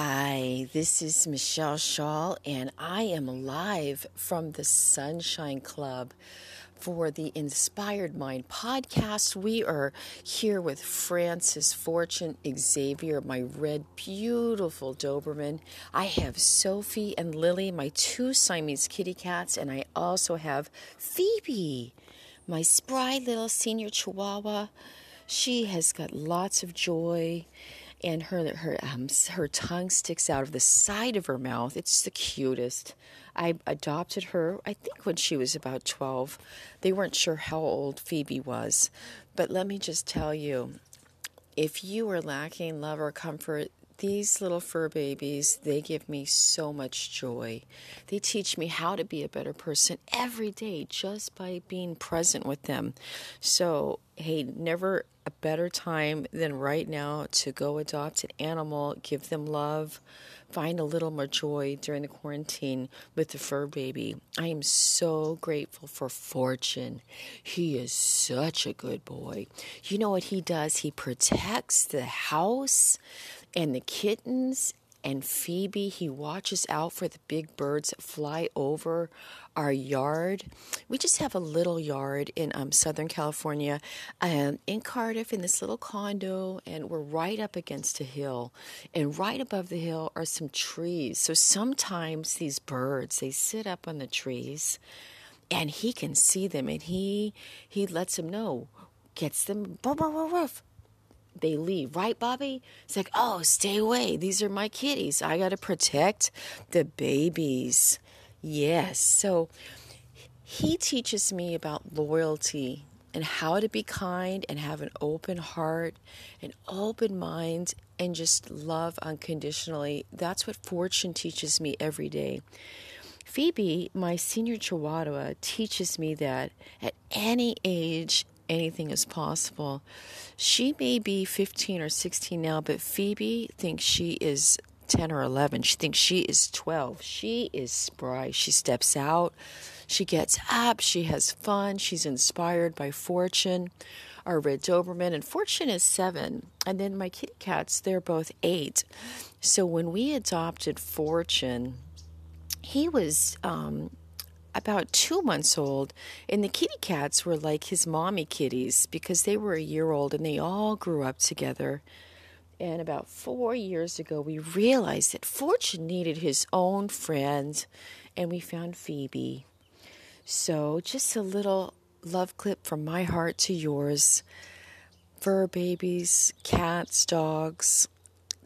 Hi, this is Michelle Shaw, and I am live from the Sunshine Club for the Inspired Mind podcast. We are here with Francis Fortune Xavier, my red, beautiful Doberman. I have Sophie and Lily, my two Siamese kitty cats, and I also have Phoebe, my spry little senior Chihuahua. She has got lots of joy and her her um, her tongue sticks out of the side of her mouth. It's the cutest. I adopted her, I think, when she was about 12. They weren't sure how old Phoebe was, but let me just tell you if you are lacking love or comfort, these little fur babies, they give me so much joy. They teach me how to be a better person every day just by being present with them. So, hey, never a better time than right now to go adopt an animal, give them love, find a little more joy during the quarantine with the fur baby. I am so grateful for Fortune. He is such a good boy. You know what he does? He protects the house and the kittens and Phoebe, he watches out for the big birds that fly over our yard. We just have a little yard in um, Southern California, um, in Cardiff, in this little condo, and we're right up against a hill. And right above the hill are some trees. So sometimes these birds they sit up on the trees, and he can see them, and he he lets them know, gets them, ruff, ruff, ruff, they leave, right, Bobby? It's like, oh, stay away. These are my kitties. I got to protect the babies. Yes. So he teaches me about loyalty and how to be kind and have an open heart, an open mind, and just love unconditionally. That's what fortune teaches me every day. Phoebe, my senior Chihuahua, teaches me that at any age anything is possible. She may be 15 or 16 now, but Phoebe thinks she is 10 or 11. She thinks she is 12. She is spry. She steps out, she gets up, she has fun, she's inspired by Fortune, our red Doberman, and Fortune is seven. And then my kitty cats, they're both eight. So when we adopted Fortune, he was um, about two months old, and the kitty cats were like his mommy kitties because they were a year old and they all grew up together. And about four years ago, we realized that Fortune needed his own friend, and we found Phoebe. So, just a little love clip from my heart to yours. Fur babies, cats, dogs.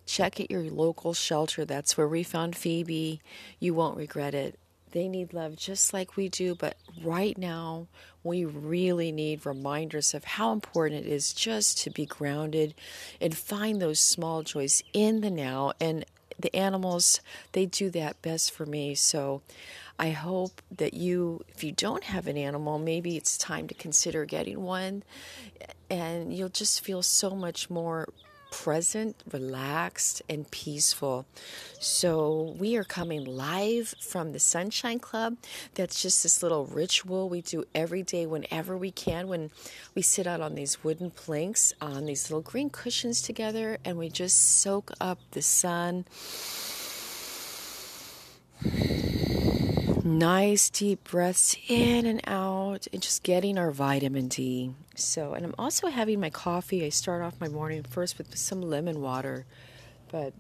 Check at your local shelter. That's where we found Phoebe. You won't regret it. They need love just like we do, but right now we really need reminders of how important it is just to be grounded and find those small joys in the now. And the animals, they do that best for me. So I hope that you, if you don't have an animal, maybe it's time to consider getting one and you'll just feel so much more present, relaxed, and peaceful. So, we are coming live from the Sunshine Club. That's just this little ritual we do every day whenever we can when we sit out on these wooden planks on these little green cushions together and we just soak up the sun nice deep breaths in and out and just getting our vitamin D. So, and I'm also having my coffee. I start off my morning first with some lemon water, but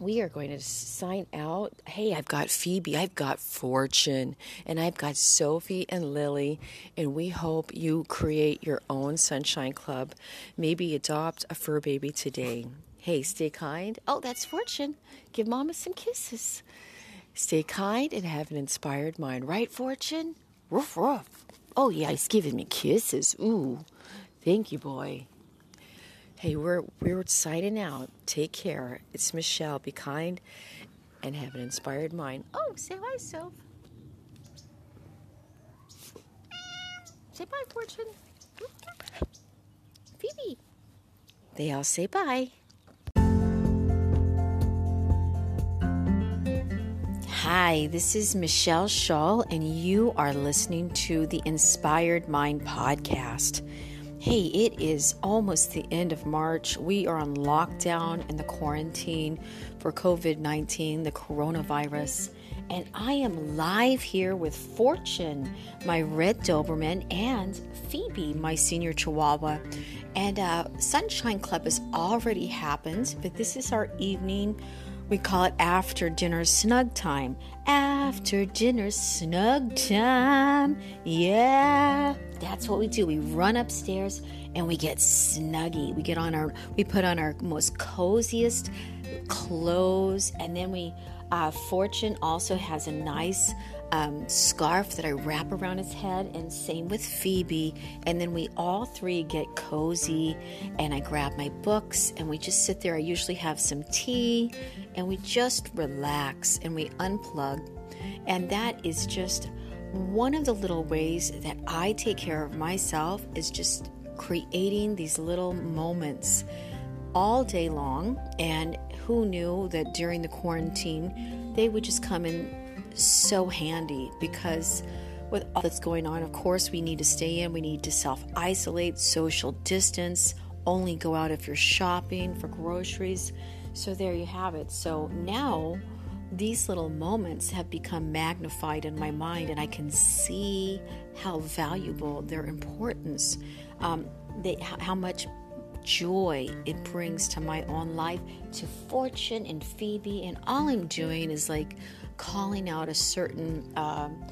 we are going to sign out. Hey, I've got Phoebe, I've got Fortune, and I've got Sophie and Lily, and we hope you create your own Sunshine Club. Maybe adopt a fur baby today. Hey, stay kind. Oh, that's Fortune. Give Mama some kisses. Stay kind and have an inspired mind. Right, Fortune? Woof, woof. Oh, yeah, he's giving me kisses. Ooh, thank you, boy. Hey, we're we're signing out. Take care. It's Michelle. Be kind and have an inspired mind. Oh, say hi, Soph. Say bye, Fortune. Phoebe. They all say bye. Hi, this is Michelle Shull, and you are listening to the Inspired Mind podcast. Hey, it is almost the end of March. We are on lockdown and the quarantine for COVID 19, the coronavirus. And I am live here with Fortune, my red Doberman, and Phoebe, my senior Chihuahua. And uh, Sunshine Club has already happened, but this is our evening we call it after dinner snug time. After dinner snug time. Yeah. That's what we do. We run upstairs and we get snuggy. We get on our we put on our most coziest clothes and then we uh, Fortune also has a nice um, scarf that I wrap around his head, and same with Phoebe. And then we all three get cozy, and I grab my books, and we just sit there. I usually have some tea, and we just relax and we unplug. And that is just one of the little ways that I take care of myself is just creating these little moments all day long. And who knew that during the quarantine they would just come in so handy because with all that's going on, of course, we need to stay in, we need to self isolate, social distance, only go out if you're shopping for groceries. So there you have it. So now these little moments have become magnified in my mind, and I can see how valuable their importance, um, they, how much joy it brings to my own life, to Fortune and Phoebe, and all I'm doing is like calling out a certain. Um,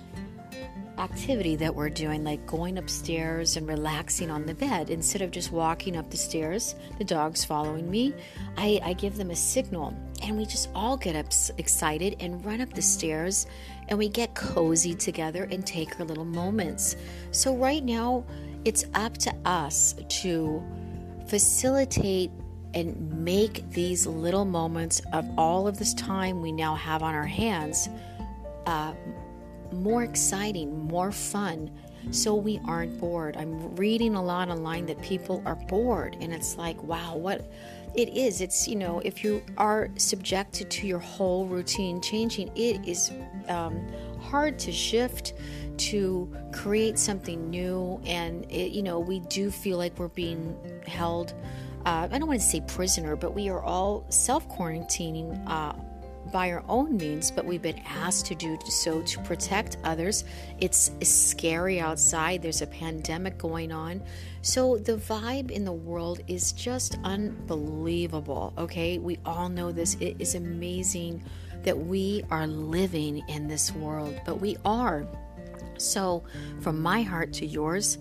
activity that we're doing, like going upstairs and relaxing on the bed. Instead of just walking up the stairs, the dog's following me, I, I give them a signal. And we just all get up excited and run up the stairs and we get cozy together and take our little moments. So, right now, it's up to us to facilitate and make these little moments of all of this time we now have on our hands uh, more exciting, more fun, so we aren't bored. I'm reading a lot online that people are bored, and it's like, wow, what it is. It's, you know, if you are subjected to your whole routine changing, it is um, hard to shift to create something new. And, it, you know, we do feel like we're being held. Uh, I don't want to say prisoner, but we are all self quarantining uh, by our own means, but we've been asked to do so to protect others. It's, scary outside, there's a pandemic going on. So the vibe in the world is just unbelievable, okay? We all know this. It is amazing that we are living in this world, but we are. So, from my heart to yours,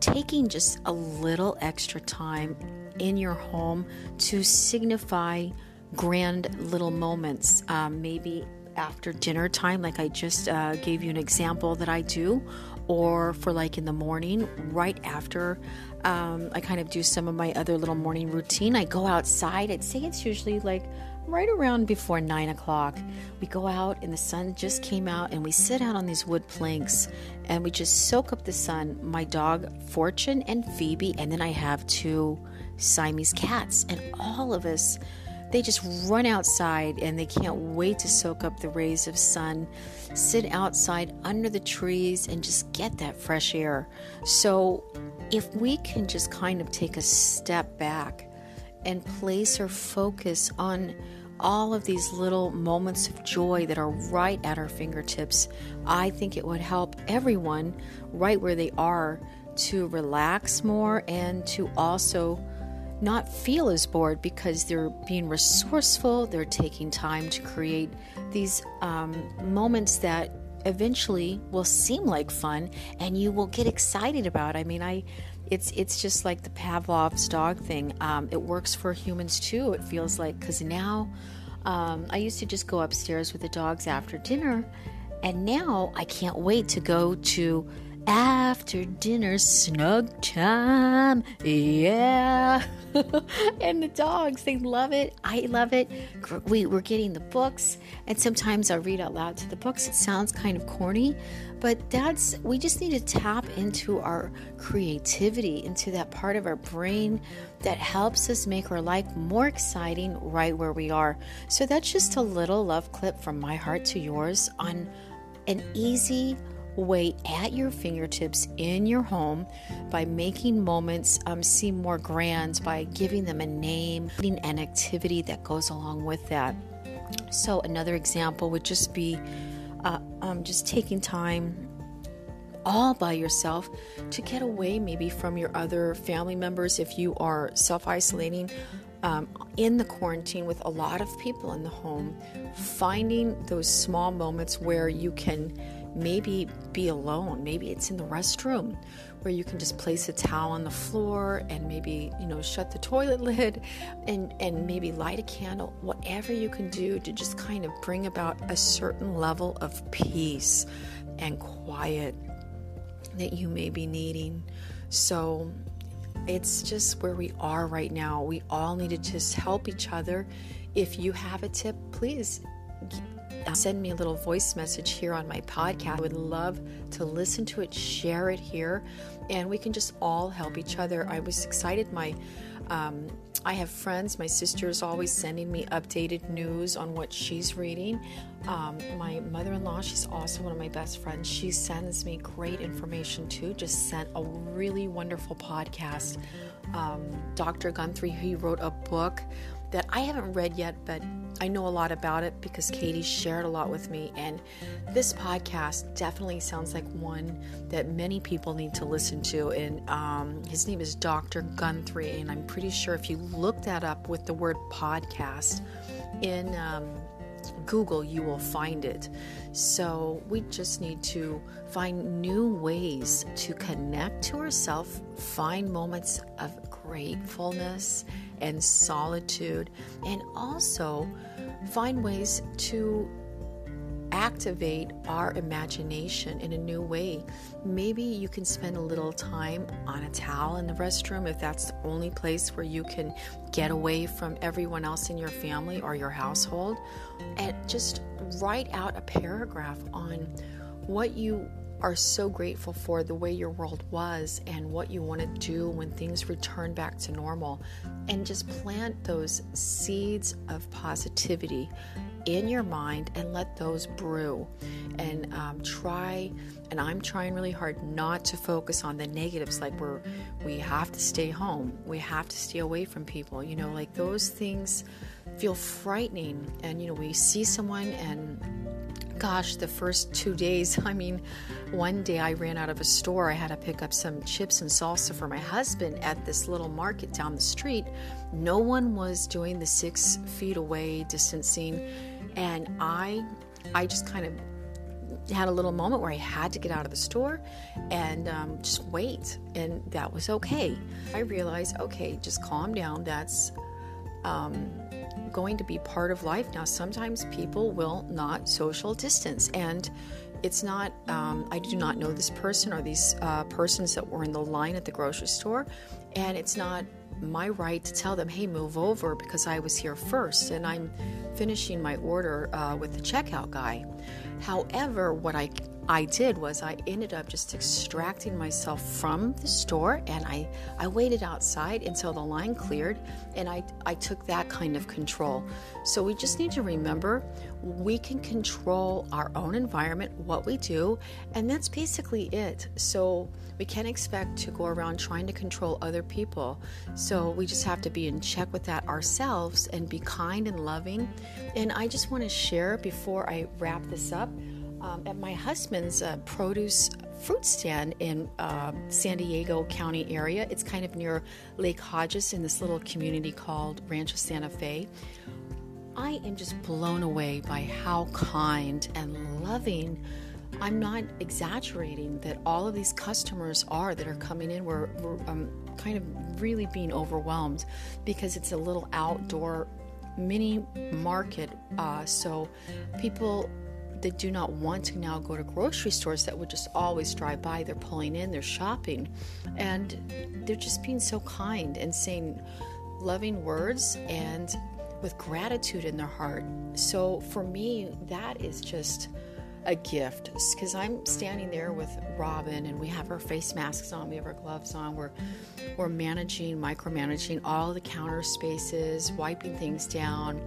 taking just a little extra time in your home to signify grand little moments, um, maybe after dinner time, like I just uh, gave you an example that I do, or for like in the morning, right after um, I kind of do some of my other little morning routine. I go outside. I'd say it's usually like right around before nine o'clock. We go out and the sun just came out, and we sit out on these wood planks and we just soak up the sun. My dog, Fortune, and Phoebe, and then I have two Siamese cats, and all of us they just run outside and they can't wait to soak up the rays of sun, sit outside under the trees and just get that fresh air. So, if we can just kind of take a step back and place our focus on all of these little moments of joy that are right at our fingertips, I think it would help everyone right where they are to relax more and to also not feel as bored because they're being resourceful, they're taking time to create these um, moments that eventually will seem like fun and you will get excited about. I mean, I it's it's just like the Pavlov's dog thing. Um, it works for humans too. It feels like because now um, I used to just go upstairs with the dogs after dinner, and now I can't wait to go to after dinner snug time. Yeah. and the dogs, they love it. I love it. We, we're getting the books, and sometimes I read out loud to the books. It sounds kind of corny, but that's, we just need to tap into our creativity, into that part of our brain that helps us make our life more exciting right where we are. So that's just a little love clip from my heart to yours on an easy, way at your fingertips in your home by making moments um, seem more grand, by giving them a name, an activity that goes along with that. So, another example would just be uh, um, just taking time all by yourself to get away maybe from your other family members if you are self isolating. Um, in the quarantine with a lot of people in the home, finding those small moments where you can maybe be alone. Maybe it's in the restroom where you can just place a towel on the floor and maybe, you know, shut the toilet lid and, and maybe light a candle. Whatever you can do to just kind of bring about a certain level of peace and quiet that you may be needing. So it's just where we are right now. We all need to just help each other. If you have a tip, please send me a little voice message here on my podcast. I would love to listen to it, share it here, and we can just all help each other. I was excited. My um, I have friends. My sister is always sending me updated news on what she's reading. Um, my mother in law, she's also one of my best friends. She sends me great information too. Just sent a really wonderful podcast. Um, Dr. Guthrie, he wrote a book that I haven't read yet, but I know a lot about it because Katie shared a lot with me. And this podcast definitely sounds like one that many people need to listen to. And um, his name is Dr. Guthrie. And I'm pretty sure if you look that up with the word podcast in um, Google, you will find it. So we just need to find new ways to connect to ourselves, find moments of gratefulness and solitude, and also find ways to activate our imagination in a new way. Maybe you can spend a little time on a towel in the restroom if that's the only place where you can get away from everyone else in your family or your household. And just write out a paragraph on what you are so grateful for the way your world was and what you want to do when things return back to normal. And just plant those seeds of positivity in your mind and let those brew. And um, try, and I'm trying really hard not to focus on the negatives like we're, we have to stay home, we have to stay away from people. You know, like those things feel frightening. And, you know, we see someone and gosh, the first two days, I mean, one day I ran out of a store. I had to pick up some chips and salsa for my husband at this little market down the street. No one was doing the six feet away distancing. And I, I just kind of had a little moment where I had to get out of the store and um, just wait. And that was okay. I realized, okay, just calm down. That's, um, going to be part of life. Now, sometimes people will not social distance, and it's not, um, I do not know this person or these uh, persons that were in the line at the grocery store, and it's not my right to tell them, hey, move over because I was here first and I'm finishing my order uh, with the checkout guy. However, what I I did was I ended up just extracting myself from the store and I, I waited outside until the line cleared and I, I took that kind of control. So we just need to remember we can control our own environment, what we do, and that's basically it. So we can't expect to go around trying to control other people. So we just have to be in check with that ourselves and be kind and loving. And I just want to share before I wrap this up um, at my husband's uh, produce fruit stand in uh, San Diego County area. It's kind of near Lake Hodges in this little community called Rancho Santa Fe. I am just blown away by how kind and loving. I'm not exaggerating that all of these customers are that are coming in. We're, we're um, kind of really being overwhelmed because it's a little outdoor mini market. Uh, so people they do not want to now go to grocery stores that would just always drive by. They're pulling in, they're shopping, and they're just being so kind and saying loving words and with gratitude in their heart. So for me, that is just a gift because I'm standing there with Robin and we have our face masks on, we have our gloves on, we're we're managing, micromanaging all the counter spaces, wiping things down.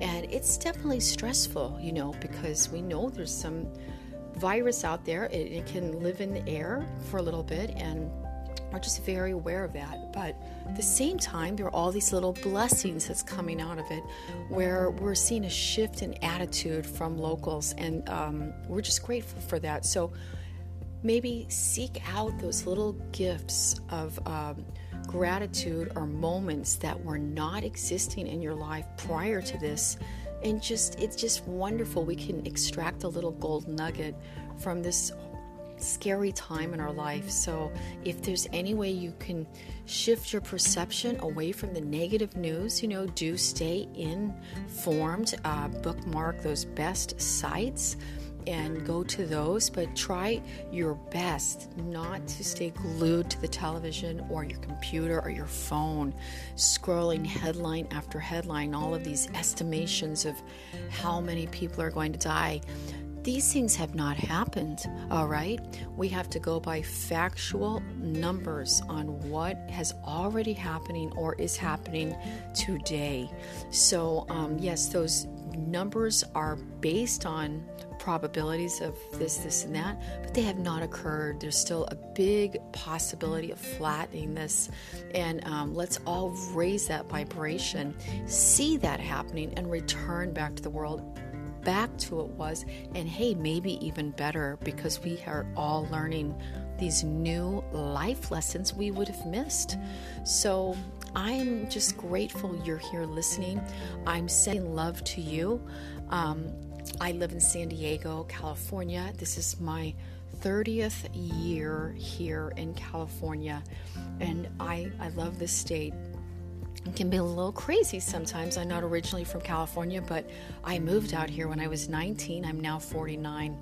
And it's definitely stressful, you know, because we know there's some virus out there. It, it can live in the air for a little bit and are just very aware of that. But at the same time, there are all these little blessings that's coming out of it where we're seeing a shift in attitude from locals, and um, we're just grateful for that. So maybe seek out those little gifts of. Um, gratitude or moments that were not existing in your life prior to this. And just it's just wonderful. We can extract a little gold nugget from this scary time in our life. So, if there's any way you can shift your perception away from the negative news, you know, do stay informed, uh, bookmark those best sites and go to those, but try your best not to stay glued to the television or your computer or your phone, scrolling headline after headline, all of these estimations of how many people are going to die. These things have not happened, all right? We have to go by factual numbers on what has already happening or is happening today. So, um, yes, those numbers are based on probabilities of this, this, and that, but they have not occurred. There's still a big possibility of flattening this. And um, let's all raise that vibration, see that happening, and return back to the world back to it was, and hey, maybe even better because we are all learning these new life lessons we would have missed. So I'm just grateful you're here listening. I'm sending love to you. Um, I live in San Diego, California. This is my 30th year here in California, and I, I love this state. It can be a little crazy sometimes. I'm not originally from California, but I moved out here when I was 19. I'm now 49.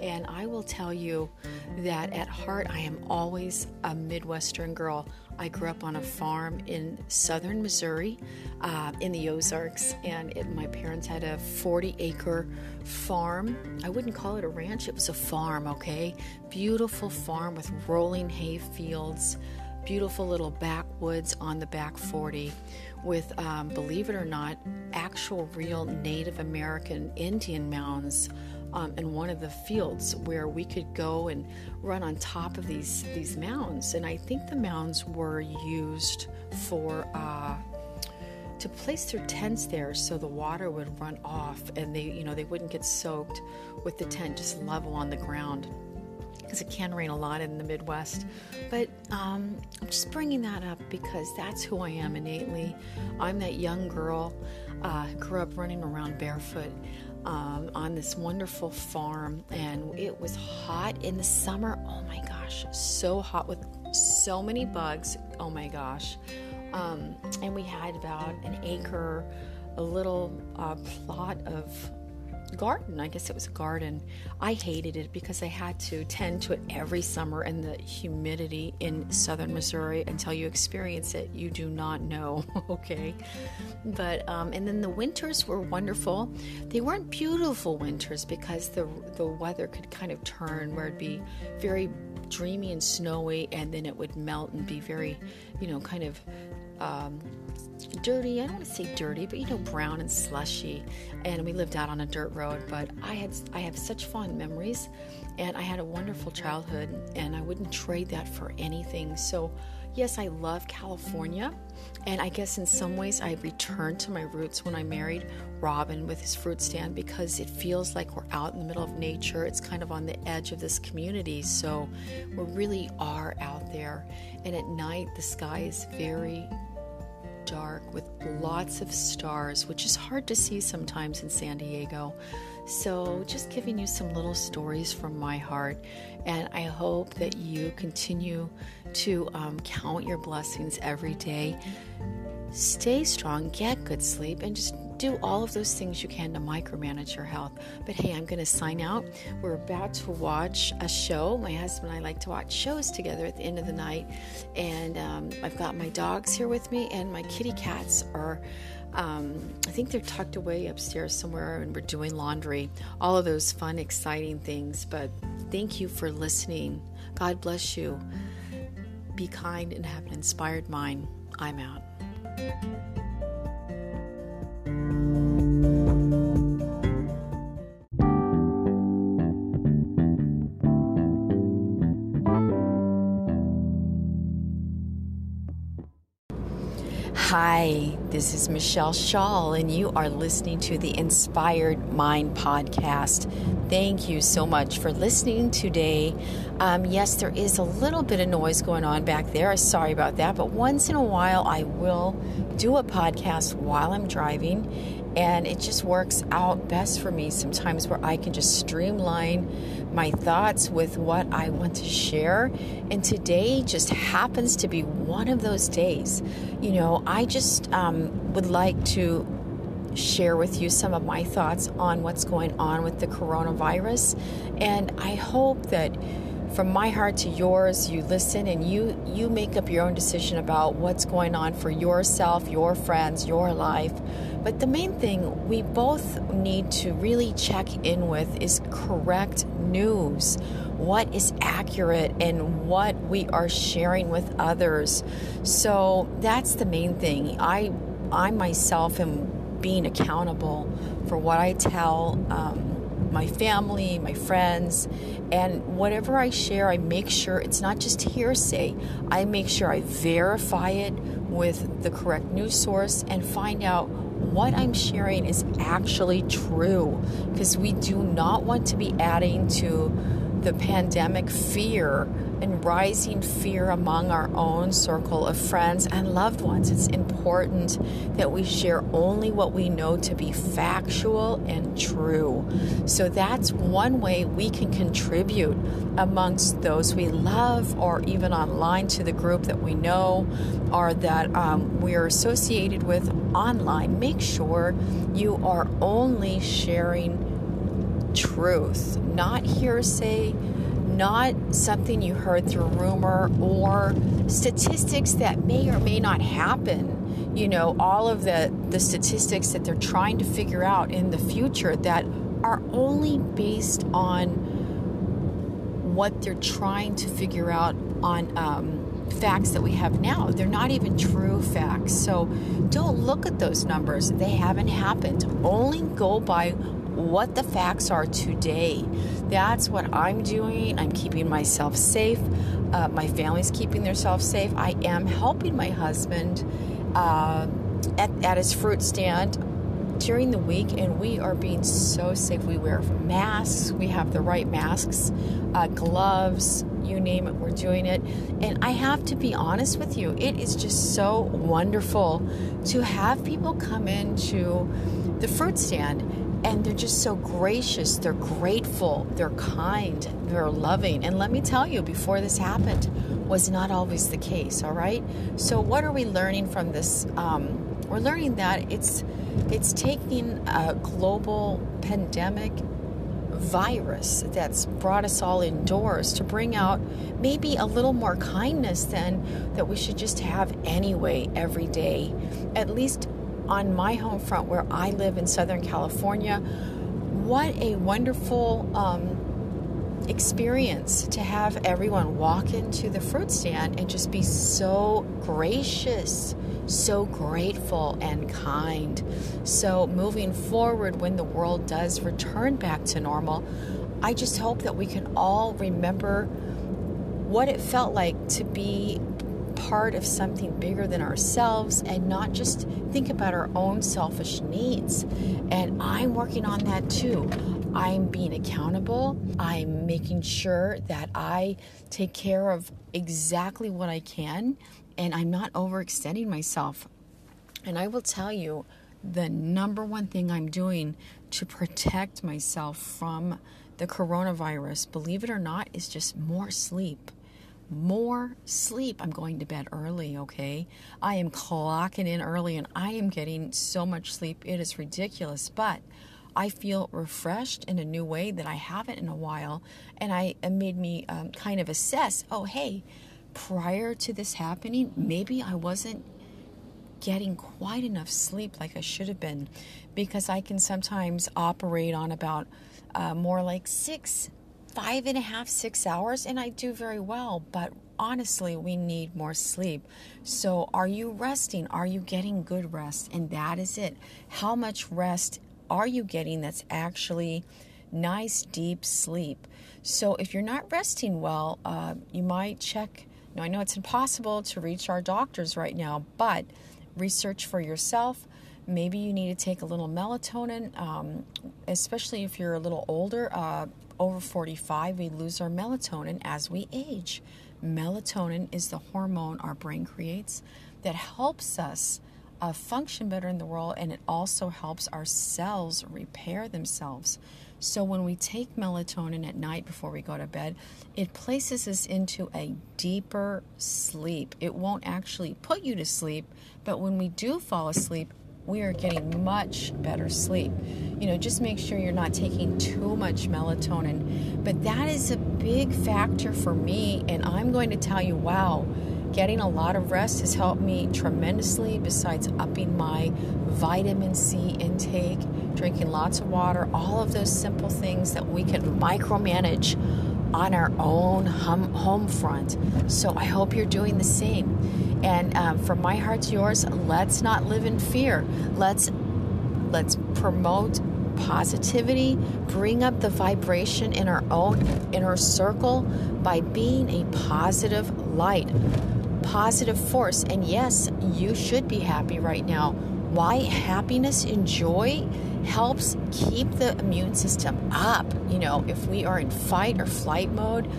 And I will tell you that at heart, I am always a Midwestern girl. I grew up on a farm in southern Missouri uh, in the Ozarks, and it, my parents had a 40 acre farm. I wouldn't call it a ranch, it was a farm, okay? Beautiful farm with rolling hay fields beautiful little backwoods on the back 40 with, um, believe it or not, actual real Native American Indian mounds um, in one of the fields where we could go and run on top of these these mounds. And I think the mounds were used for. Uh, to place their tents there so the water would run off and they you know they wouldn't get soaked with the tent just level on the ground because it can rain a lot in the Midwest. But um, I'm just bringing that up because that's who I am innately. I'm that young girl uh, grew up running around barefoot. Um, on this wonderful farm, and it was hot in the summer. Oh my gosh, so hot with so many bugs. Oh my gosh. Um, and we had about an acre, a little uh, plot of garden. I guess it was a garden. I hated it because I had to tend to it every summer and the humidity in southern Missouri until you experience it, you do not know. okay. But, um, and then the winters were wonderful. They weren't beautiful winters because the, the weather could kind of turn where it'd be very dreamy and snowy and then it would melt and be very, you know, kind of um, dirty. I don't want to say dirty, but you know, brown and slushy. And we lived out on a dirt road. But I had I have such fond memories, and I had a wonderful childhood, and I wouldn't trade that for anything. So. Yes, I love California, and I guess in some ways I returned to my roots when I married Robin with his fruit stand because it feels like we're out in the middle of nature. It's kind of on the edge of this community, so we really are out there. And at night, the sky is very dark with lots of stars, which is hard to see sometimes in San Diego. So, just giving you some little stories from my heart, and I hope that you continue to um, count your blessings every day. Stay strong, get good sleep, and just do all of those things you can to micromanage your health. But hey, I'm going to sign out. We're about to watch a show. My husband and I like to watch shows together at the end of the night. And um, I've got my dogs here with me, and my kitty cats are. Um, I think they're tucked away upstairs somewhere, and we're doing laundry. All of those fun, exciting things. But thank you for listening. God bless you. Be kind and have an inspired mind. I'm out. This is Michelle Shaw, and you are listening to the Inspired Mind podcast. Thank you so much for listening today. Um, yes, there is a little bit of noise going on back there. Sorry about that, but once in a while I will do a podcast while I'm driving and it just works out best for me sometimes where I can just streamline my thoughts with what I want to share. And today just happens to be one of those days. You know, I just um, would like to share with you some of my thoughts on what's going on with the coronavirus. And I hope that from my heart to yours you listen and you you make up your own decision about what's going on for yourself your friends your life but the main thing we both need to really check in with is correct news. What is accurate and what we are sharing with others. So that's the main thing. I i myself am being accountable for what i tell um, my family, my friends, and whatever I share, I make sure it's not just hearsay. I make sure I verify it with the correct news source and find out what I'm sharing is actually true because we do not want to be adding to the pandemic fear and rising fear among our own circle of friends and loved ones. It's important that we share only what we know to be factual and true. So that's one way we can contribute amongst those we love or even online to the group that we know or that um, we're associated with online. Make sure you are only sharing truth, not hearsay not something you heard through rumor or statistics that may or may not happen. You know, all of the, the statistics that they're trying to figure out in the future that are only based on what they're trying to figure out on um, facts that we have now. They're not even true facts. So don't look at those numbers. They haven't happened. Only go by what the facts are today. That's what I'm doing. I'm keeping myself safe. Uh, my family's keeping themselves safe. I am helping my husband uh, at, at his fruit stand during the week, and we are being so safe. We wear masks, we have the right masks, uh, gloves, you name it, we're doing it. And I have to be honest with you, it is just so wonderful to have people come into the fruit stand and they're just so gracious, they're grateful, they're kind, they're loving. And let me tell you, before this happened, was not always the case. All right. So what are we learning from this? Um, we're learning that it's it's taking a global pandemic virus that's brought us all indoors to bring out maybe a little more kindness than that we should just have anyway every day at least on my home front where I live in Southern California. What a wonderful um, experience to have everyone walk into the fruit stand and just be so gracious, so grateful and kind. So, moving forward, when the world does return back to normal, I just hope that we can all remember what it felt like to be part of something bigger than ourselves and not just think about our own selfish needs. And I'm working on that too. I'm being accountable. I'm making sure that I take care of exactly what I can and I'm not overextending myself. And I will tell you the number one thing I'm doing to protect myself from the coronavirus, believe it or not, is just more sleep more sleep. I'm going to bed early, okay? I am clocking in early and I am getting so much sleep. It is ridiculous, but I feel refreshed in a new way that I haven't in a while. And I it made me um, kind of assess oh, hey, prior to this happening, maybe I wasn't getting quite enough sleep like I should have been because I can sometimes operate on about uh, more like six, five and a half, six hours, and I do very well. But honestly, we need more sleep. So, are you resting? Are you getting good rest? And that is it. How much rest are you getting that's actually nice, deep sleep? So, if you're not resting well, uh, you might check. Now, I know it's impossible to reach our doctors right now, but research for yourself. Maybe you need to take a little melatonin, um, especially if you're a little older. Uh, over 45, we lose our melatonin as we age. Melatonin is the hormone our brain creates that helps us uh, function better in the world and it also helps our cells repair themselves. So when we take melatonin at night before we go to bed, it places us into a deeper sleep. It won't actually put you to sleep, but when we do fall asleep, we are getting much better sleep. You know, just make sure you're not taking too much melatonin. But that is a big factor for me, and I'm going to tell you, wow, getting a lot of rest has helped me tremendously, besides upping my vitamin C intake, drinking lots of water, all of those simple things that we can micromanage on our own hum, home front. So I hope you're doing the same. And um, from my heart to yours, let's not live in fear. Let's let's promote positivity, bring up the vibration in our own inner circle by being a positive light positive force. And yes, you should be happy right now. Why? Happiness and joy helps keep the immune system up. You know, if we are in fight or flight mode,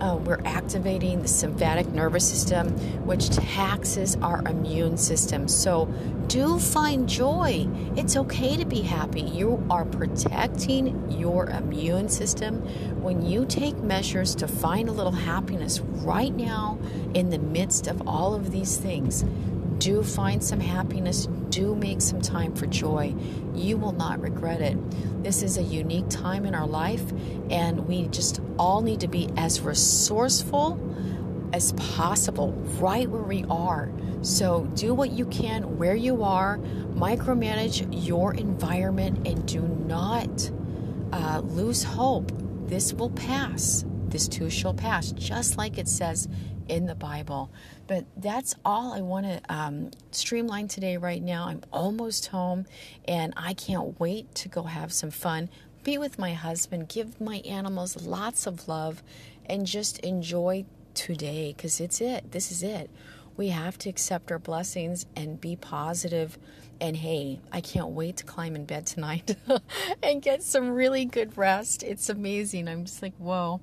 uh, we're activating the sympathetic nervous system, which taxes our immune system. So, do find joy. It's okay to be happy. You are protecting your immune system when you take measures to find a little happiness right now in the midst of all of these things. Do find some happiness, do make some time for joy. You will not regret it. This is a unique time in our life, and we just all need to be as resourceful as possible right where we are. So do what you can where you are, micromanage your environment, and do not uh, lose hope. This will pass. This too shall pass, just like it says in the Bible. But that's all I want to um, streamline today, right now. I'm almost home and I can't wait to go have some fun, be with my husband, give my animals lots of love, and just enjoy today because it's it. This is it. We have to accept our blessings and be positive. And hey, I can't wait to climb in bed tonight and get some really good rest. It's amazing. I'm just like, whoa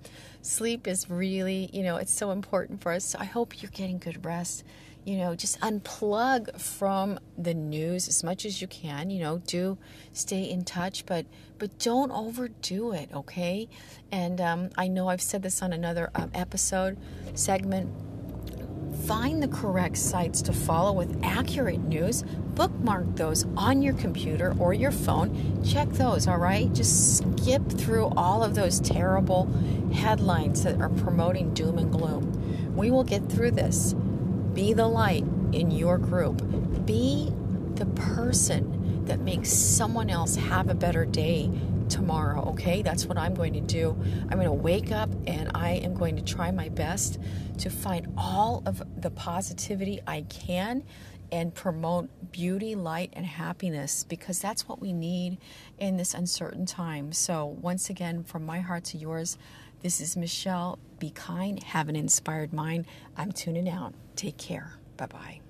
sleep is really, you know, it's so important for us. So I hope you're getting good rest. You know, just unplug from the news as much as you can. You know, do stay in touch, but but don't overdo it. Okay. And um, I know I've said this on another um, episode segment Find the correct sites to follow with accurate news. Bookmark those on your computer or your phone. Check those, all right? Just skip through all of those terrible headlines that are promoting doom and gloom. We will get through this. Be the light in your group. Be the person that makes someone else have a better day tomorrow, okay? That's what I'm going to do. I'm going to wake up and I am going to try my best to find all of the positivity I can and promote beauty, light, and happiness because that's what we need in this uncertain time. So, once again, from my heart to yours, this is Michelle. Be kind, have an inspired mind. I'm tuning out. Take care. Bye bye.